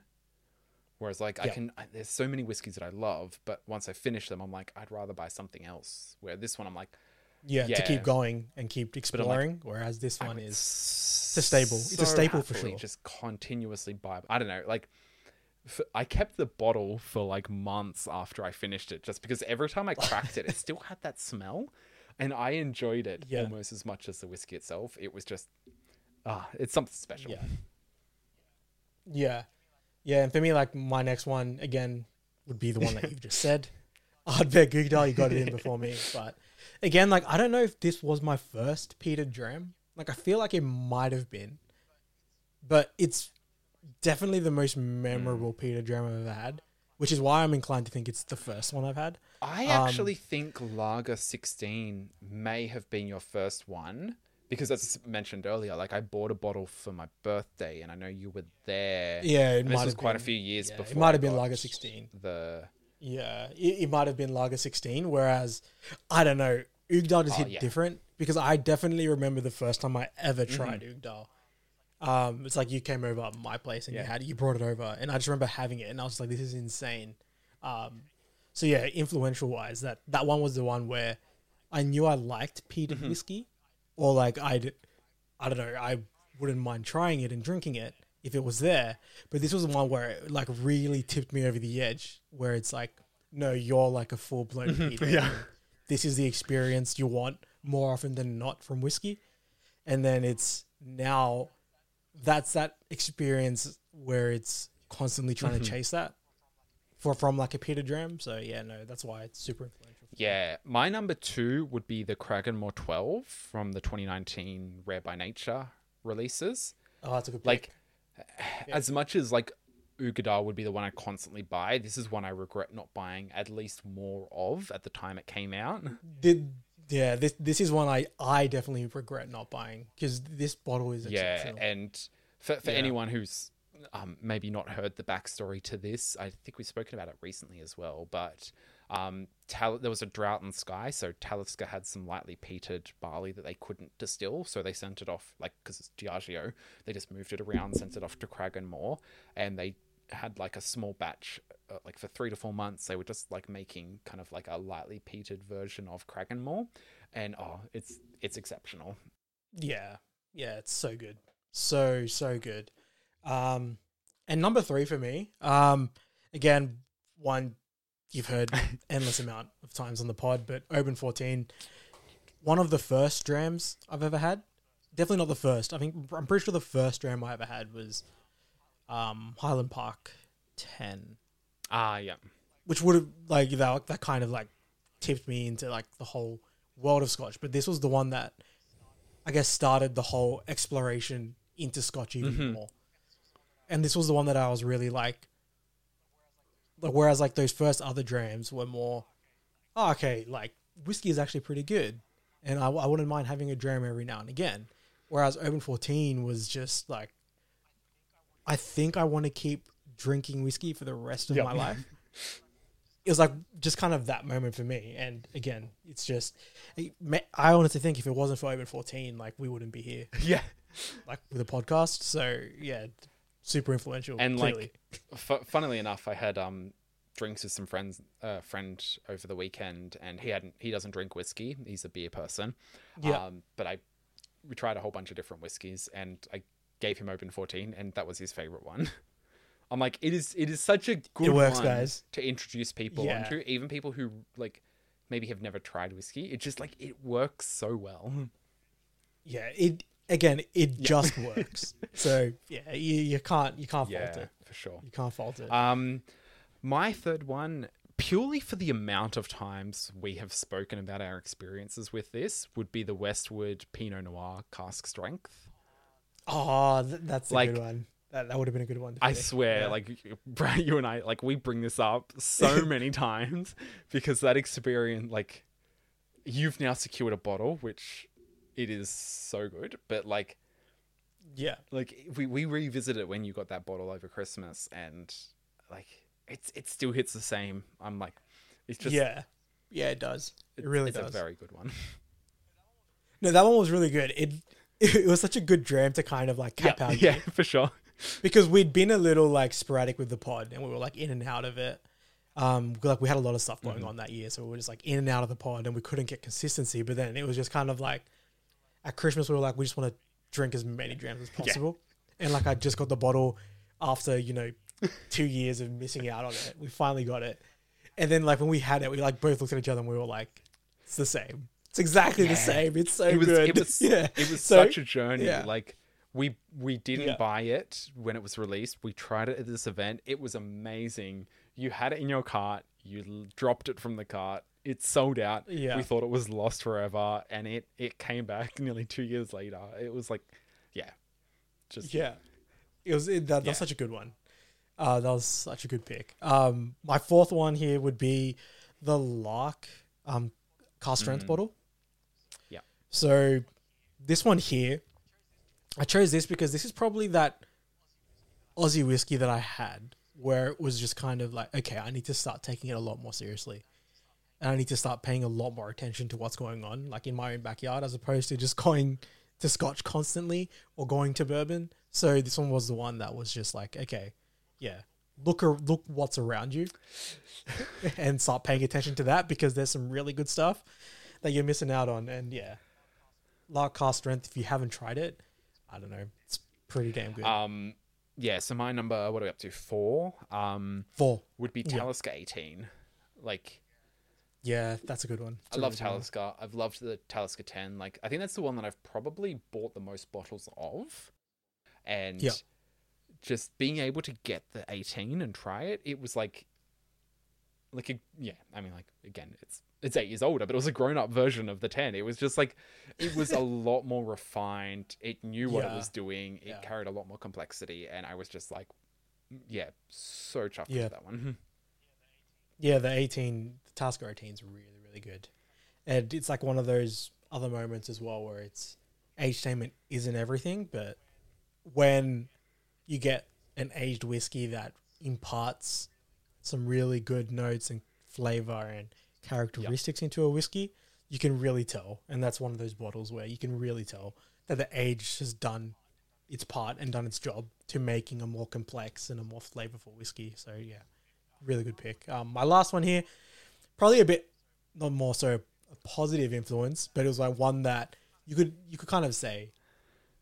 Whereas, like, I can, I, there's so many whiskeys that I love, but once I finish them, I'm like, I'd rather buy something else. Where this one, I'm like, yeah, to keep going and keep I'm like, exploring. whereas this one is it's a staple. It's a staple for sure. Just continuously buy. I don't know, like. f I kept the bottle for like months after I finished it, just because every time I cracked it, it still had that smell, and I enjoyed it Yeah. almost as much as the whiskey itself. It was just, ah, it's something special. Yeah. Yeah. Yeah, and for me, like my next one again would be the one that you've just said. Ardbeg Uigeadail, you got it in before me. But again, like I don't know if this was my first Peter Dram. Like I feel like it might have been. But it's definitely the most memorable Peter Dram I've ever had. Which is why I'm inclined to think it's the first one I've had. I Um, actually think Lager 16 may have been your first one because, as mentioned earlier, like I bought a bottle for my birthday, and I know you were there. Yeah, it and might this was have quite a few years yeah, before. It might have been Lager 16. The Yeah, it, it might have been Lager 16, whereas I don't know, Uigeadail just Oh, hit yeah. different because I definitely remember the first time I ever Mhm. tried Uigeadail. Um, it's like you came over at my place and Yeah. you had it, you brought it over, and I just remember having it, and I was like, this is insane. Um, So yeah, influential wise, that that one was the one where I knew I liked peated Mhm. whiskey, or like I'd, I don't know, I wouldn't mind trying it and drinking it if it was there. But this was the one where it like really tipped me over the edge, where it's like, no, you're like a full blown Mhm. Yeah. This is the experience you want more often than not from whiskey, and then it's now that's that experience where it's constantly trying Mhm. to chase that for from like a Peter Dram. So yeah, no, that's why it's super influential. Yeah, my number two would be the Cragganmore 12 from the 2019 Rare by Nature releases. Oh, that's a good Like, as much as like Uigeadail would be the one I constantly buy, this is one I regret not buying at least more of at the time it came out. Did yeah, this this is one I I definitely regret not buying because this bottle is a. yeah, and for, for Yeah. anyone who's um, maybe not heard the backstory to this, I think we've spoken about it recently as well. But um, there was a drought in Skye, so Talisker had some lightly peated barley that they couldn't distill, so they sent it off like because it's Diageo. They just moved it around, sent it off to Cragganmore, and they had like a small batch, uh, like for three to four months. They were just like making kind of like a lightly peated version of Cragganmore, and oh, it's it's exceptional. Yeah, yeah, it's so good, so so good. Um, and number three for me, um, again, one you've heard endless amount of times on the pod, but Oban fourteen, one of the first drams I've ever had. Definitely not the first. I think I'm pretty sure the first dram I ever had was um, Highland Park ten. Ah, yeah. which would have like that that kind of like tipped me into like the whole world of Scotch. But this was the one that I guess started the whole exploration into Scotch even Mhm. more. And this was the one that I was really like. Whereas like those first other drams were more, oh, okay, like whiskey is actually pretty good, and I, I wouldn't mind having a dram every now and again. Whereas Oban Fourteen was just like, I think I want to keep drinking whiskey for the rest of Yep. my life it was like just kind of that moment for me. And again, it's just I honestly think if it wasn't for Oban Fourteen, like we wouldn't be here. Yeah, like with a podcast. So yeah, super influential. and clearly. like f- funnily enough i had um drinks with some friends uh friend over the weekend and he hadn't he doesn't drink whiskey he's a beer person Yeah. um but i we tried a whole bunch of different whiskeys and i gave him Oban 14 and that was his favorite one i'm like it is it is such a good works, one guys. to introduce people Yeah. onto even people who like maybe have never tried whiskey it just like it works so well yeah, it again, it just works. So yeah, you, you can't you can't fault it. for sure You can't fault it. Um, my third one, purely for the amount of times we have spoken about our experiences with this, would be the Westward Pinot Noir cask strength. oh, th- that's a like- good one. That, that would have been a good one. I swear, Yeah. like Brad, you and I, like we bring this up so many times because that experience, like, you've now secured a bottle, which it is so good, but like, yeah, like we we revisit it when you got that bottle over Christmas, and like it's it still hits the same. I'm like, it's just yeah, yeah, it does. It really it's does. a very good one. No, that one was really good. It it was such a good dram to kind of like cap Yeah, our yeah, for sure. because we'd been a little like sporadic with the pod and we were like in and out of it. Um, like we had a lot of stuff going Mhm. on that year, so we were just like in and out of the pod, and we couldn't get consistency. But then it was just kind of like at Christmas we were like, we just want to drink as many drams as Yeah. possible, and like I just got the bottle after you know two years of missing out on it. We finally got it, and then like when we had it, we like both looked at each other and we were like, it's the same. It's exactly Yeah. the same. It's so it was, good. It was, yeah, it was So- such a journey. yeah. Like we we didn't Yeah. buy it when it was released. We tried it at this event. It was amazing. You had it in your cart. You dropped it from the cart. It sold out. Yeah. We thought it was lost forever, and it it came back nearly two years later. It was like, yeah, just Yeah, it was it, that, that Yeah. was such a good one. Uh, that was such a good pick. Um, my fourth one here would be the Lark um cask strength Mm. bottle. Yeah. So this one here, I chose this because this is probably that Aussie whiskey that I had where it was just kind of like, okay, I need to start taking it a lot more seriously. And I need to start paying a lot more attention to what's going on, like in my own backyard, as opposed to just going to Scotch constantly or going to bourbon. So this one was the one that was just like, okay, yeah, look ar- look what's around you and start paying attention to that because there's some really good stuff that you're missing out on. And yeah, Lark cask strength. If you haven't tried it, I don't know, it's pretty damn good. Um, yeah. So my number, what are we up to? Four. Um, Four would be Yeah. Talisker eighteen. Like yeah, that's a good one. It's I love really. Talisker. I've loved the Talisker 10. Like, I think that's the one that I've probably bought the most bottles of. And Yeah. just being able to get the 18 and try it, it was like, like, a, yeah, I mean, like, again, it's, it's eight years older, but it was a grown up version of the 10. It was just like, it was a lot more refined. It knew what it was doing. It carried a lot more complexity. And I was just like, mm, yeah, so chuffed Yeah. with that one. Yeah, the 18, 18 is really, really good. And it's like one of those other moments as well where it's age statement isn't everything, but when you get an aged whiskey that imparts some really good notes and flavor and characteristics into a whiskey, you can really tell. And that's one of those bottles where you can really tell that the age has done its part and done its job to making a more complex and a more flavorful whiskey. So yeah, really good pick. Um, my last one here, probably a bit not more so a positive influence, but it was like one that you could you could kind of say.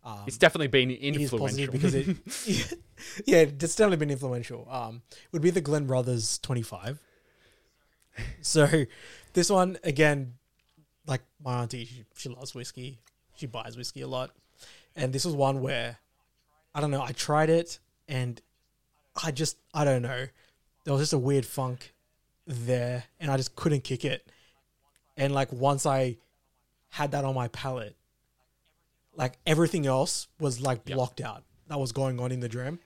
Um, It's definitely been it is positive influential. because it, yeah, it's definitely been influential. Um, would be the Glenrothes twenty five. So, this one again, like my auntie, she, she loves whiskey. She buys whiskey a lot, and this was one where I don't know. I tried it, and I just I don't know. There was just a weird funk there, and I just couldn't kick it. And like once I had that on my palate, like everything else was like blocked out that was going on in the dram,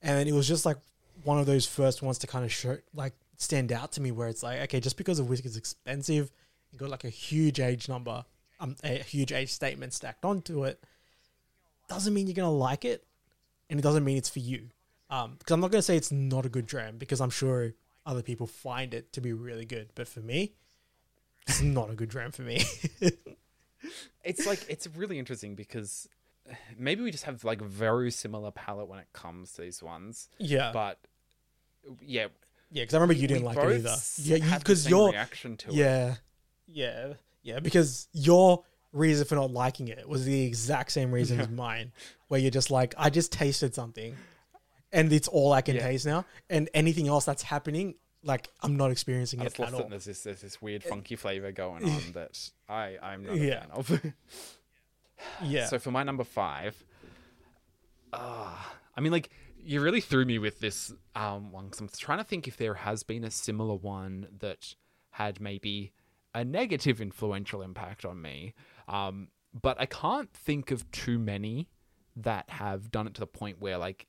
and it was just like one of those first ones to kind of show like stand out to me where it's like okay, just because the whiskey is expensive, you got like a huge age number, um, a huge age statement stacked onto it, doesn't mean you're gonna like it, and it doesn't mean it's for you. Um, because I'm not gonna say it's not a good dram because I'm sure other people find it to be really good, but for me, it's not a good dram for me. it's like it's really interesting because maybe we just have like very similar palate when it comes to these ones. Yeah. But yeah. Yeah, because I remember you didn't like it either. Yeah, because your reaction to it. yeah, yeah, yeah. Because your reason for not liking it was the exact same reason as mine, where you're just like, I just tasted something, and it's all I can Yeah. taste now, and anything else that's happening, like I'm not experiencing I it just at lost it. all. and There's this, there's this weird funky flavor going on that I I'm not a Yeah. fan of. Yeah. So for my number five, ah, I mean, like you really threw me with this um one. Cause I'm trying to think if there has been a similar one that had maybe a negative influential impact on me. Um, but I can't think of too many that have done it to the point where like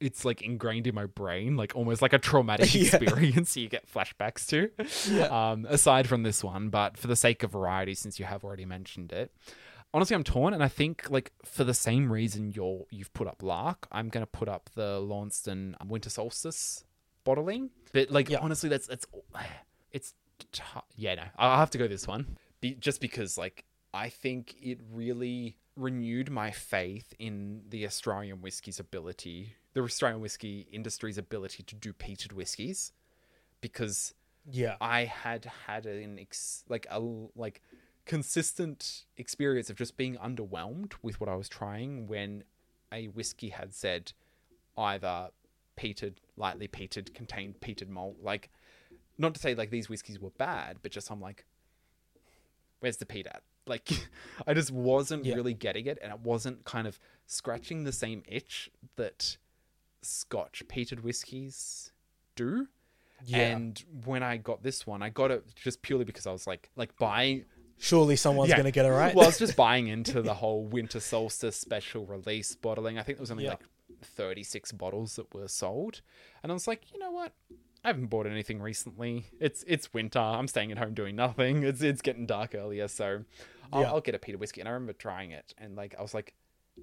it's like ingrained in my brain, like almost like a traumatic Yeah. experience you get flashbacks to. Yeah. Um, aside from this one, but for the sake of variety, since you have already mentioned it, honestly, I'm torn, and I think like for the same reason you're you've put up Lark, I'm gonna put up the Launceston Winter Solstice bottling. But like honestly, that's that's it's t- yeah. No, I'll have to go this one, Be- just because like I think it really renewed my faith in the Australian whiskey's ability, the Australian whiskey industry's ability to do peated whiskies, because Yeah. I had had an ex- like a like consistent experience of just being underwhelmed with what I was trying when a whiskey had said either peated, lightly peated, contained peated malt. Like, not to say like these whiskeys were bad, but just I'm like, where's the peat at? Like, I just wasn't Yeah. really getting it, and it wasn't kind of scratching the same itch that Scotch peated whiskies do. Yeah. And when I got this one, I got it just purely because I was like, like buying. Surely someone's gonna get it right. Well, I was just buying into the whole winter solstice special release bottling. I think there was only Yeah. like 36 bottles that were sold, and I was like, you know what? I haven't bought anything recently. It's it's winter. I'm staying at home doing nothing. It's it's getting dark earlier, so I'll, Yeah. I'll get a peated whiskey. And I remember trying it, and like I was like,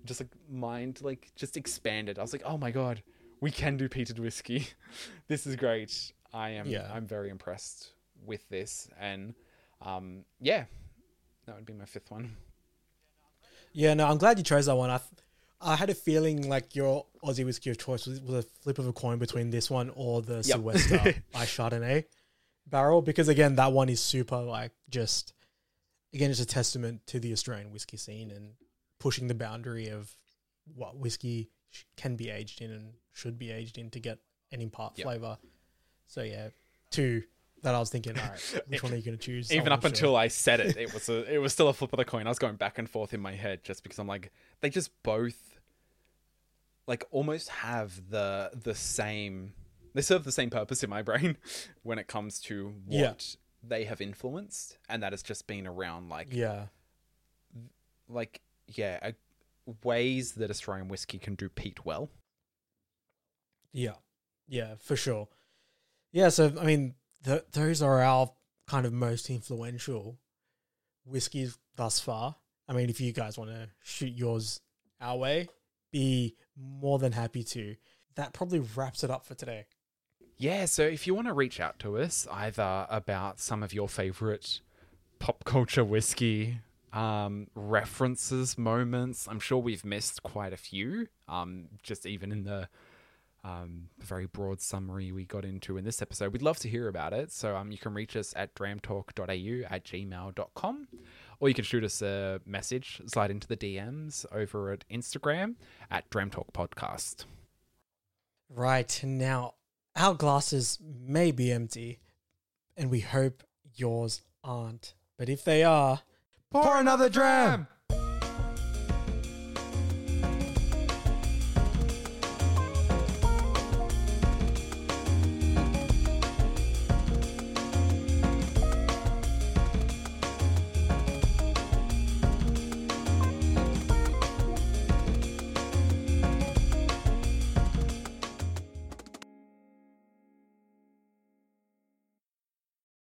just like mind like just expanded. I was like, oh my god, we can do peated whiskey. this is great. I am Yeah. I'm very impressed with this, and um yeah, that would be my fifth one. Yeah, no, I'm glad you chose that one. I, th- I had a feeling like your Aussie whiskey of choice was, was a flip of a coin between this one or the Yep. Sylvester by Chardonnay barrel because again that one is super like just again it's a testament to the Australian whiskey scene and pushing the boundary of what whiskey can be aged in and should be aged in to get an impart Yep. flavor. So yeah, two that I was thinking, all right, which one are you going to choose? Even up sure. until I said it, it was a, it was still a flip of the coin. I was going back and forth in my head just because I'm like, they just both, like, almost have the the same. They serve the same purpose in my brain when it comes to what Yeah. they have influenced, and that has just been around like yeah, like yeah, ways that Australian whiskey can do peat well. Yeah, yeah, for sure. Yeah, so I mean, th- those are our kind of most influential whiskeys thus far. I mean, if you guys want to shoot yours our way, be more than happy to. That probably wraps it up for today. Yeah, so if you want to reach out to us either about some of your favorite pop culture whiskey um, references, moments, I'm sure we've missed quite a few, um, just even in the um, very broad summary we got into in this episode. We'd love to hear about it. So um, you can reach us at dramtalk.au at gmail.com or you can shoot us a message, slide into the DMs over at Instagram at Dramtalk Podcast. Right now, our glasses may be empty, and we hope yours aren't. But if they are, Pour another dram!